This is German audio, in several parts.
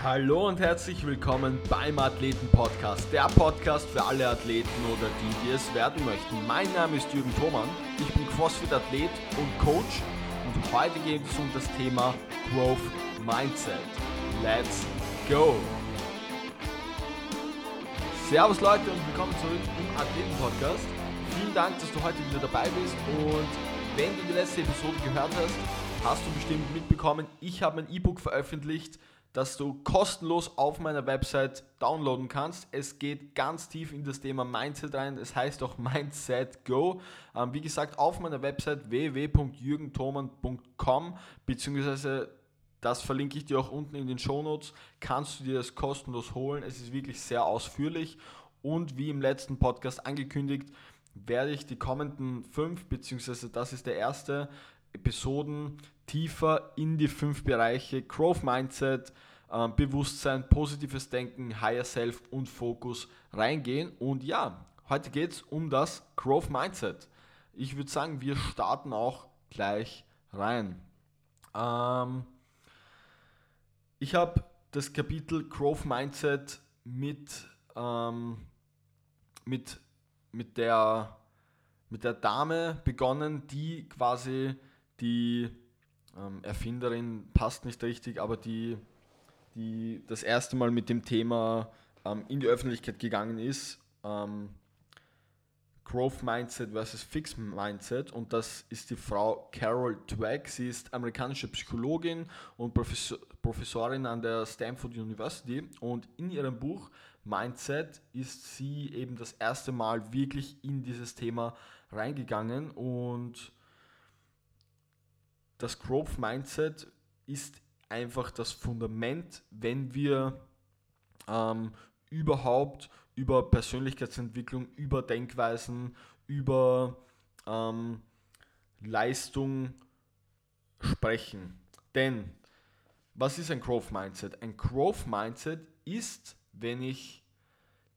Hallo und herzlich willkommen beim Athleten Podcast, der Podcast für alle Athleten oder die, die es werden möchten. Mein Name ist Jürgen Thomann, ich bin CrossFit Athlet und Coach und heute geht es um das Thema Growth Mindset. Let's go! Servus Leute und willkommen zurück im Athleten Podcast. Vielen Dank, dass du heute wieder dabei bist und wenn du die letzte Episode gehört hast, hast du bestimmt mitbekommen, ich habe mein E-Book veröffentlicht das du kostenlos auf meiner Website downloaden kannst. Es geht ganz tief in das Thema Mindset rein. Es heißt auch Mindset Go. Ähm, wie gesagt, auf meiner Website www.jürgenthomann.com beziehungsweise das verlinke ich dir auch unten in den Shownotes. Kannst du dir das kostenlos holen. Es ist wirklich sehr ausführlich und wie im letzten Podcast angekündigt, werde ich die kommenden fünf, beziehungsweise das ist der erste, Episoden tiefer in die fünf Bereiche Growth Mindset, äh, Bewusstsein, positives Denken, Higher Self und Fokus reingehen. Und ja, heute geht es um das Growth Mindset. Ich würde sagen, wir starten auch gleich rein. Ähm, ich habe das Kapitel Growth Mindset mit, ähm, mit, mit, der, mit der Dame begonnen, die quasi die ähm, Erfinderin passt nicht richtig, aber die, die das erste Mal mit dem Thema ähm, in die Öffentlichkeit gegangen ist. Ähm, Growth Mindset versus Fixed Mindset und das ist die Frau Carol Dweck. Sie ist amerikanische Psychologin und Professor, Professorin an der Stanford University und in ihrem Buch Mindset ist sie eben das erste Mal wirklich in dieses Thema reingegangen und das Growth Mindset ist einfach das Fundament, wenn wir ähm, überhaupt über Persönlichkeitsentwicklung, über Denkweisen, über ähm, Leistung sprechen. Denn was ist ein Growth Mindset? Ein Growth Mindset ist, wenn ich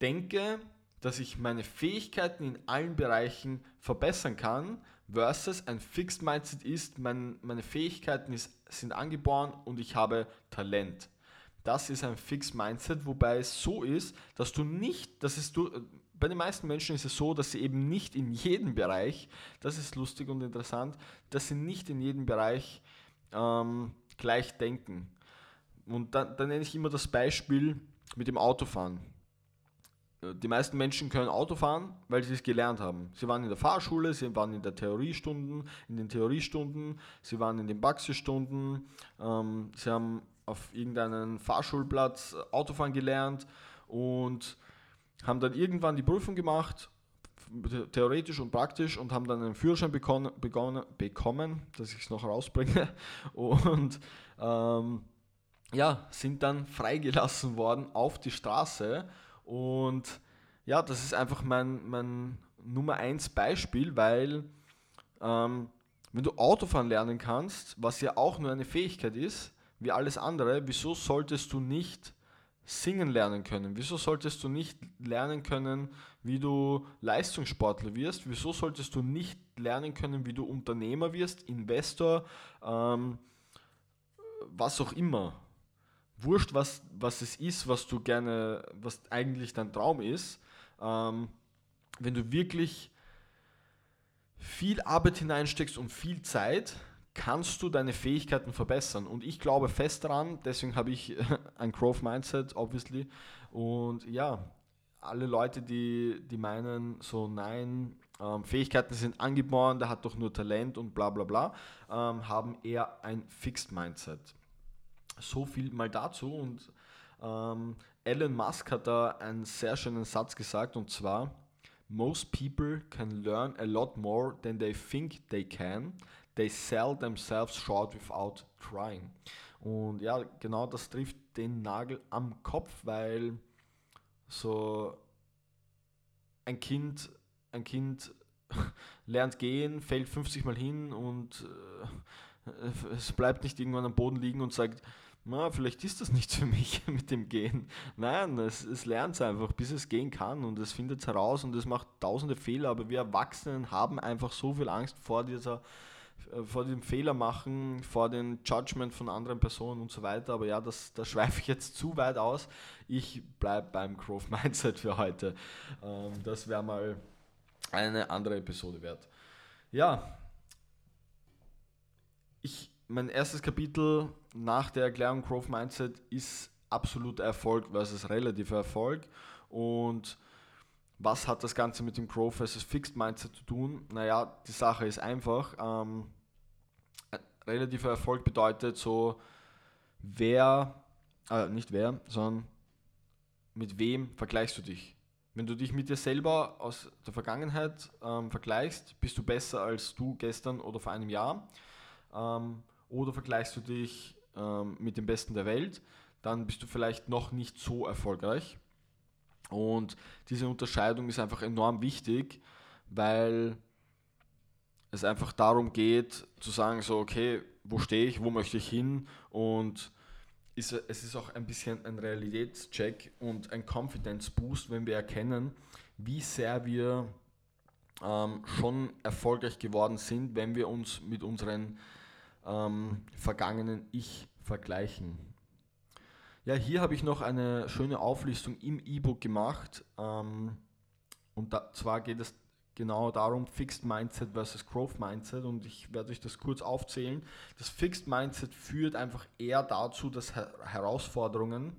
denke, dass ich meine Fähigkeiten in allen Bereichen verbessern kann, versus ein Fixed Mindset ist, mein, meine Fähigkeiten ist, sind angeboren und ich habe Talent. Das ist ein Fixed Mindset, wobei es so ist, dass du nicht, dass es du, bei den meisten Menschen ist es so, dass sie eben nicht in jedem Bereich, das ist lustig und interessant, dass sie nicht in jedem Bereich ähm, gleich denken. Und dann, dann nenne ich immer das Beispiel mit dem Autofahren die meisten Menschen können Auto fahren, weil sie es gelernt haben. Sie waren in der Fahrschule, sie waren in der Theoriestunden, in den Theoriestunden, sie waren in den Praxisstunden, ähm, sie haben auf irgendeinem Fahrschulplatz Autofahren gelernt und haben dann irgendwann die Prüfung gemacht, theoretisch und praktisch, und haben dann einen Führerschein begonnen, begonnen, bekommen, dass ich es noch rausbringe, und ähm, ja, sind dann freigelassen worden auf die Straße und ja, das ist einfach mein, mein Nummer 1 Beispiel, weil ähm, wenn du Autofahren lernen kannst, was ja auch nur eine Fähigkeit ist, wie alles andere, wieso solltest du nicht singen lernen können? Wieso solltest du nicht lernen können, wie du Leistungssportler wirst? Wieso solltest du nicht lernen können, wie du Unternehmer wirst, Investor, ähm, was auch immer? Wurscht, was, was es ist, was du gerne, was eigentlich dein Traum ist, ähm, wenn du wirklich viel Arbeit hineinsteckst und viel Zeit, kannst du deine Fähigkeiten verbessern. Und ich glaube fest daran, deswegen habe ich ein Growth Mindset, obviously. Und ja, alle Leute, die, die meinen, so nein, ähm, Fähigkeiten sind angeboren, der hat doch nur Talent und bla bla bla, ähm, haben eher ein Fixed Mindset. So viel mal dazu. Und ähm, Elon Musk hat da einen sehr schönen Satz gesagt und zwar: Most people can learn a lot more than they think they can. They sell themselves short without trying. Und ja, genau das trifft den Nagel am Kopf, weil so ein Kind, ein Kind lernt gehen, fällt 50 Mal hin und äh, es bleibt nicht irgendwann am Boden liegen und sagt, na, vielleicht ist das nichts für mich mit dem Gehen. Nein, es, es lernt es einfach, bis es gehen kann und es findet es heraus und es macht tausende Fehler, aber wir Erwachsenen haben einfach so viel Angst vor dieser äh, vor dem Fehler machen, vor dem Judgment von anderen Personen und so weiter. Aber ja, das, das schweife ich jetzt zu weit aus. Ich bleibe beim Growth Mindset für heute. Ähm, das wäre mal eine andere Episode wert. Ja, ich, mein erstes Kapitel nach der Erklärung Growth Mindset ist absoluter Erfolg versus relativer Erfolg. Und was hat das Ganze mit dem Growth versus Fixed Mindset zu tun? Naja, die Sache ist einfach. Ähm, relativer Erfolg bedeutet so, wer, äh, nicht wer, sondern mit wem vergleichst du dich? Wenn du dich mit dir selber aus der Vergangenheit ähm, vergleichst, bist du besser als du gestern oder vor einem Jahr. Ähm, oder vergleichst du dich ähm, mit dem Besten der Welt, dann bist du vielleicht noch nicht so erfolgreich. Und diese Unterscheidung ist einfach enorm wichtig, weil es einfach darum geht zu sagen, so, okay, wo stehe ich, wo möchte ich hin und ist, es ist auch ein bisschen ein Realitätscheck und ein Confidence Boost, wenn wir erkennen, wie sehr wir ähm, schon erfolgreich geworden sind, wenn wir uns mit unseren ähm, vergangenen Ich vergleichen. Ja, hier habe ich noch eine schöne Auflistung im E-Book gemacht. Ähm, und da, zwar geht es genau darum, Fixed Mindset versus Growth Mindset. Und ich werde euch das kurz aufzählen. Das Fixed Mindset führt einfach eher dazu, dass Her Herausforderungen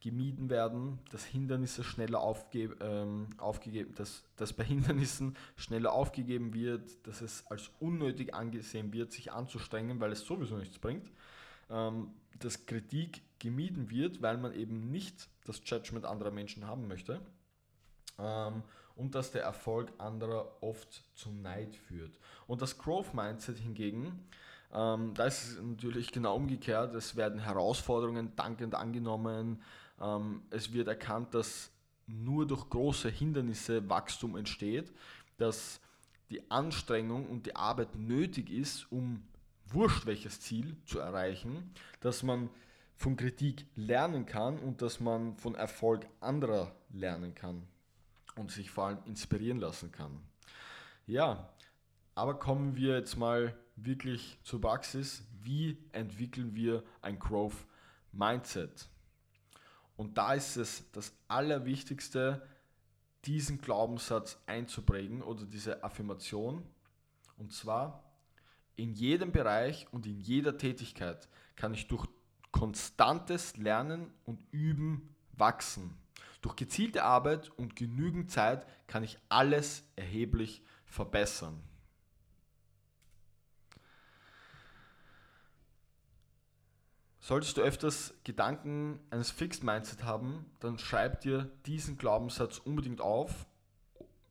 gemieden werden, dass Hindernisse schneller aufge ähm, aufgegeben, dass, dass bei Hindernissen schneller aufgegeben wird, dass es als unnötig angesehen wird, sich anzustrengen, weil es sowieso nichts bringt. Ähm, dass Kritik gemieden wird, weil man eben nicht das Judgment anderer Menschen haben möchte. Ähm, und dass der Erfolg anderer oft zu Neid führt. Und das Growth Mindset hingegen, ähm, da ist es natürlich genau umgekehrt. Es werden Herausforderungen dankend angenommen. Ähm, es wird erkannt, dass nur durch große Hindernisse Wachstum entsteht, dass die Anstrengung und die Arbeit nötig ist, um wurscht welches Ziel zu erreichen, dass man von Kritik lernen kann und dass man von Erfolg anderer lernen kann und sich vor allem inspirieren lassen kann. Ja, aber kommen wir jetzt mal wirklich zur Praxis. Wie entwickeln wir ein Growth Mindset? Und da ist es das Allerwichtigste, diesen Glaubenssatz einzuprägen oder diese Affirmation. Und zwar, in jedem Bereich und in jeder Tätigkeit kann ich durch konstantes Lernen und Üben wachsen. Durch gezielte Arbeit und genügend Zeit kann ich alles erheblich verbessern. Solltest du öfters Gedanken eines Fixed Mindset haben, dann schreib dir diesen Glaubenssatz unbedingt auf,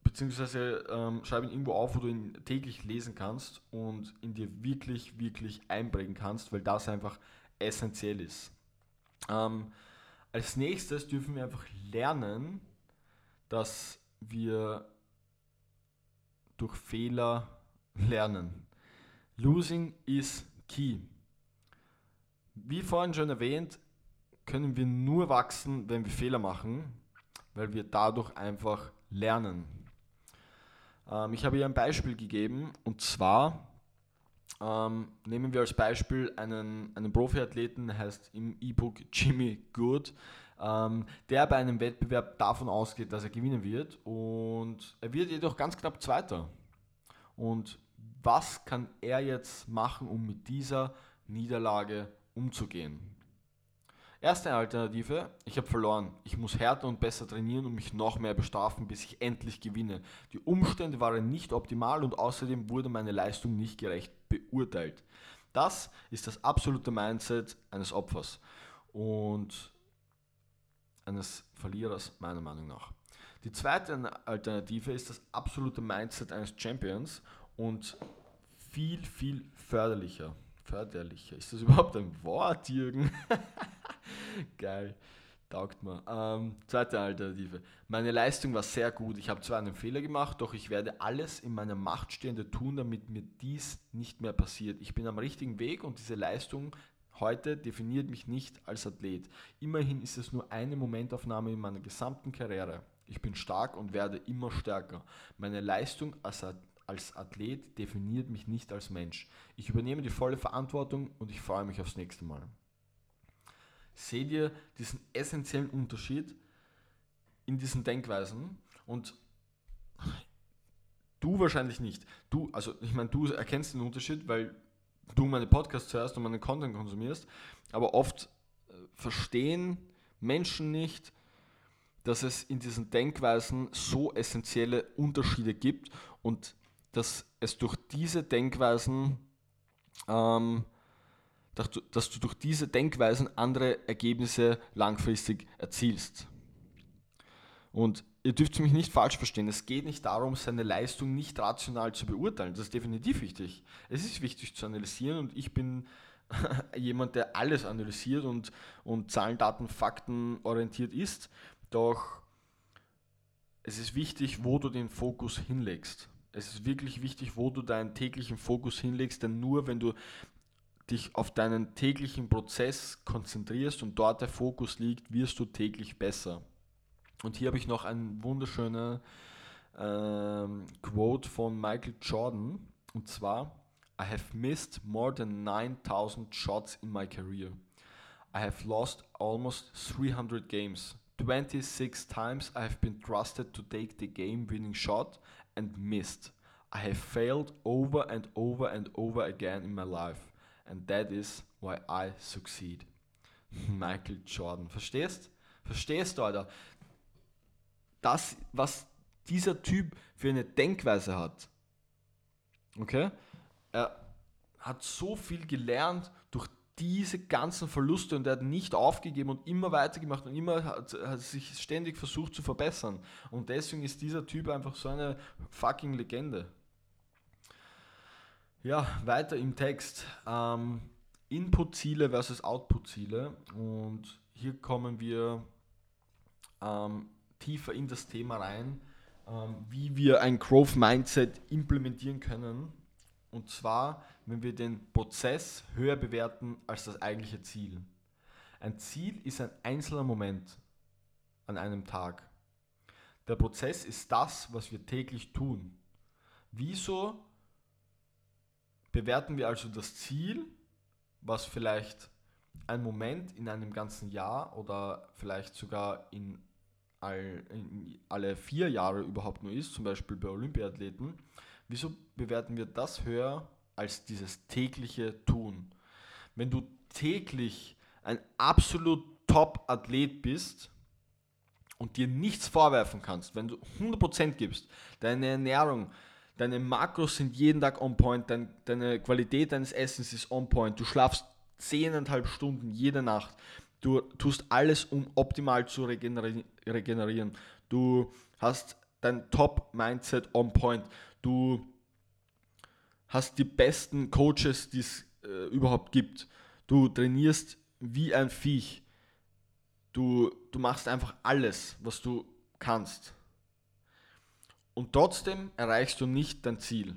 beziehungsweise ähm, schreib ihn irgendwo auf, wo du ihn täglich lesen kannst und in dir wirklich, wirklich einprägen kannst, weil das einfach essentiell ist. Ähm, als nächstes dürfen wir einfach lernen, dass wir durch Fehler lernen. Losing is key. Wie vorhin schon erwähnt, können wir nur wachsen, wenn wir Fehler machen, weil wir dadurch einfach lernen. Ähm, ich habe hier ein Beispiel gegeben und zwar ähm, nehmen wir als Beispiel einen, einen Profiathleten, heißt im E-Book Jimmy Good, ähm, der bei einem Wettbewerb davon ausgeht, dass er gewinnen wird und er wird jedoch ganz knapp Zweiter. Und was kann er jetzt machen, um mit dieser Niederlage umzugehen? Erste Alternative, ich habe verloren. Ich muss härter und besser trainieren und mich noch mehr bestrafen, bis ich endlich gewinne. Die Umstände waren nicht optimal und außerdem wurde meine Leistung nicht gerecht beurteilt. Das ist das absolute Mindset eines Opfers und eines Verlierers meiner Meinung nach. Die zweite Alternative ist das absolute Mindset eines Champions und viel, viel förderlicher. Förderlicher. Ist das überhaupt ein Wort, Jürgen? Geil. Taugt mir. Ähm, zweite Alternative. Meine Leistung war sehr gut. Ich habe zwar einen Fehler gemacht, doch ich werde alles in meiner Macht Stehende tun, damit mir dies nicht mehr passiert. Ich bin am richtigen Weg und diese Leistung heute definiert mich nicht als Athlet. Immerhin ist es nur eine Momentaufnahme in meiner gesamten Karriere. Ich bin stark und werde immer stärker. Meine Leistung als als Athlet definiert mich nicht als Mensch. Ich übernehme die volle Verantwortung und ich freue mich aufs nächste Mal. Seht ihr diesen essentiellen Unterschied in diesen Denkweisen? Und du wahrscheinlich nicht. Du, also ich meine, du erkennst den Unterschied, weil du meine Podcasts hörst und meinen Content konsumierst, aber oft äh, verstehen Menschen nicht, dass es in diesen Denkweisen so essentielle Unterschiede gibt und dass es durch diese Denkweisen, ähm, dass, du, dass du durch diese Denkweisen andere Ergebnisse langfristig erzielst. Und ihr dürft mich nicht falsch verstehen. Es geht nicht darum, seine Leistung nicht rational zu beurteilen. Das ist definitiv wichtig. Es ist wichtig zu analysieren und ich bin jemand, der alles analysiert und, und Zahlen, Daten, Fakten orientiert ist. Doch es ist wichtig, wo du den Fokus hinlegst. Es ist wirklich wichtig, wo du deinen täglichen Fokus hinlegst, denn nur wenn du dich auf deinen täglichen Prozess konzentrierst und dort der Fokus liegt, wirst du täglich besser. Und hier habe ich noch ein wunderschöner ähm, Quote von Michael Jordan und zwar I have missed more than 9000 shots in my career. I have lost almost 300 games. 26 times I have been trusted to take the game winning shot and missed. I have failed over and over and over again in my life. And that is why I succeed. Michael Jordan. Verstehst? Verstehst du, Alter? Das, was dieser Typ für eine Denkweise hat. Okay? Er hat so viel gelernt durch diese ganzen Verluste und er hat nicht aufgegeben und immer weitergemacht und immer hat, hat sich ständig versucht zu verbessern. Und deswegen ist dieser Typ einfach so eine fucking Legende. Ja, weiter im Text. Ähm, Input-Ziele versus Output-Ziele. Und hier kommen wir ähm, tiefer in das Thema rein, ähm, wie wir ein Growth Mindset implementieren können. Und zwar, wenn wir den Prozess höher bewerten als das eigentliche Ziel. Ein Ziel ist ein einzelner Moment an einem Tag. Der Prozess ist das, was wir täglich tun. Wieso bewerten wir also das Ziel, was vielleicht ein Moment in einem ganzen Jahr oder vielleicht sogar in, all, in alle vier Jahre überhaupt nur ist, zum Beispiel bei Olympiathleten, wieso bewerten wir das höher als dieses tägliche Tun? Wenn du täglich ein absolut Top-Athlet bist und dir nichts vorwerfen kannst, wenn du 100% gibst, deine Ernährung, deine Makros sind jeden Tag on point, dein, deine Qualität deines Essens ist on point, du schlafst zehneinhalb Stunden jede Nacht, du tust alles, um optimal zu regenerieren, du hast dein Top-Mindset on point, du hast die besten Coaches, die es äh, überhaupt gibt, du trainierst wie ein Viech, du, du machst einfach alles, was du kannst und trotzdem erreichst du nicht dein Ziel.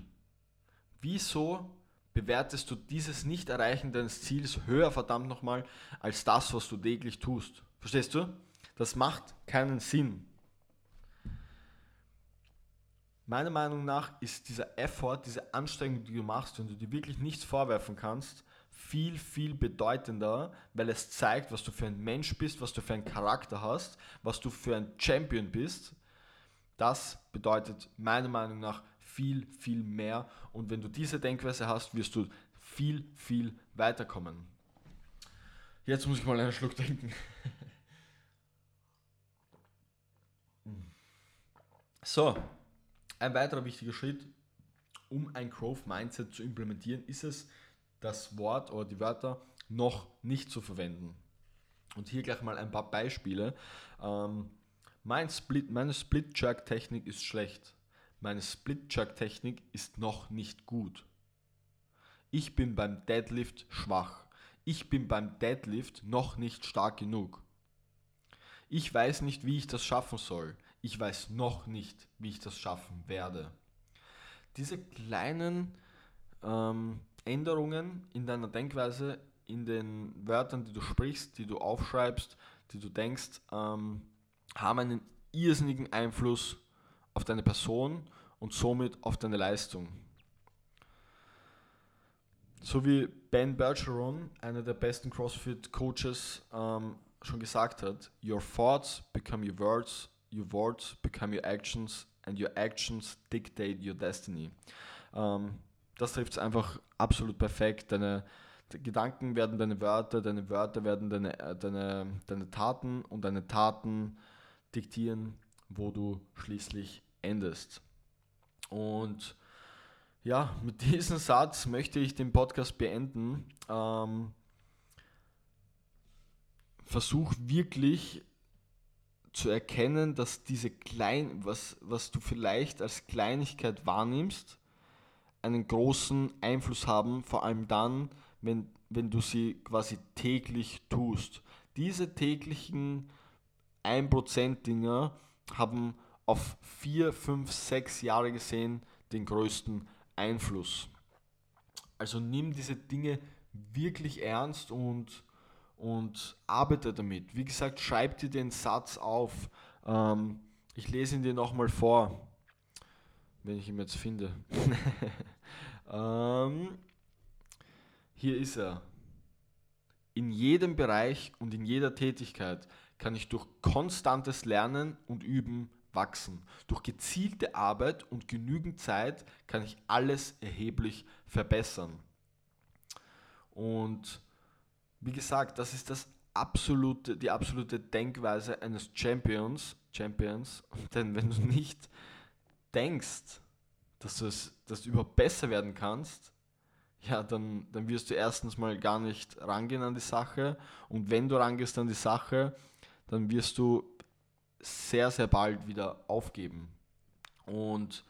Wieso bewertest du dieses Nicht-Erreichen deines Ziels höher, verdammt nochmal, als das, was du täglich tust? Verstehst du? Das macht keinen Sinn. Meiner Meinung nach ist dieser Effort, diese Anstrengung, die du machst, wenn du dir wirklich nichts vorwerfen kannst, viel, viel bedeutender, weil es zeigt, was du für ein Mensch bist, was du für einen Charakter hast, was du für ein Champion bist, das bedeutet meiner Meinung nach viel, viel mehr. Und wenn du diese Denkweise hast, wirst du viel, viel weiterkommen. Jetzt muss ich mal einen Schluck trinken. so, ein weiterer wichtiger Schritt, um ein Growth Mindset zu implementieren, ist es, das Wort oder die Wörter noch nicht zu verwenden. Und hier gleich mal ein paar Beispiele. Ähm, mein Split, meine Split-Jerk-Technik ist schlecht. Meine Split-Jerk-Technik ist noch nicht gut. Ich bin beim Deadlift schwach. Ich bin beim Deadlift noch nicht stark genug. Ich weiß nicht, wie ich das schaffen soll. Ich weiß noch nicht, wie ich das schaffen werde. Diese kleinen ähm, Änderungen in deiner Denkweise, in den Wörtern, die du sprichst, die du aufschreibst, die du denkst, ähm, haben einen irrsinnigen Einfluss auf deine Person und somit auf deine Leistung. So wie Ben Bergeron, einer der besten CrossFit-Coaches, ähm, schon gesagt hat, Your thoughts become your words, your words become your actions and your actions dictate your destiny. Ähm, das trifft es einfach absolut perfekt. Deine Gedanken werden deine Wörter, deine Wörter werden deine, äh, deine, deine Taten und deine Taten diktieren, wo du schließlich endest. Und ja, mit diesem Satz möchte ich den Podcast beenden. Ähm, versuch wirklich zu erkennen, dass diese klein, was, was du vielleicht als Kleinigkeit wahrnimmst, einen großen Einfluss haben, vor allem dann, wenn, wenn du sie quasi täglich tust. Diese täglichen 1% Dinger haben auf 4, 5, 6 Jahre gesehen den größten Einfluss. Also nimm diese Dinge wirklich ernst und, und arbeite damit. Wie gesagt, schreib dir den Satz auf. Ähm, ich lese ihn dir nochmal vor, wenn ich ihn jetzt finde. ähm, hier ist er. In jedem Bereich und in jeder Tätigkeit kann ich durch konstantes Lernen und Üben wachsen. Durch gezielte Arbeit und genügend Zeit kann ich alles erheblich verbessern. Und wie gesagt, das ist das absolute, die absolute Denkweise eines Champions. Champions. Denn wenn du nicht denkst, dass du, es, dass du überhaupt besser werden kannst, ja, dann, dann wirst du erstens mal gar nicht rangehen an die Sache. Und wenn du rangehst an die Sache, dann wirst du sehr, sehr bald wieder aufgeben. Und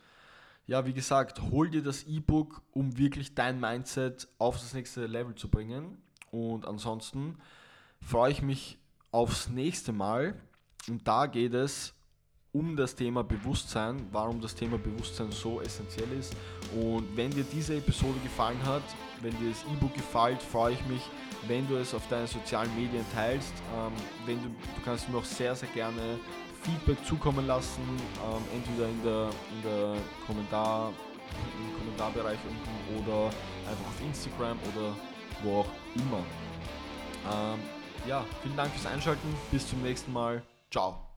ja, wie gesagt, hol dir das E-Book, um wirklich dein Mindset auf das nächste Level zu bringen. Und ansonsten freue ich mich aufs nächste Mal. Und da geht es um das Thema Bewusstsein, warum das Thema Bewusstsein so essentiell ist. Und wenn dir diese Episode gefallen hat, wenn dir das E-Book gefällt, freue ich mich, wenn du es auf deinen sozialen Medien teilst. Ähm, wenn du, du kannst mir auch sehr, sehr gerne Feedback zukommen lassen, ähm, entweder in der, in der Kommentar, im Kommentarbereich unten oder einfach auf Instagram oder wo auch immer. Ähm, ja, vielen Dank fürs Einschalten. Bis zum nächsten Mal. Ciao.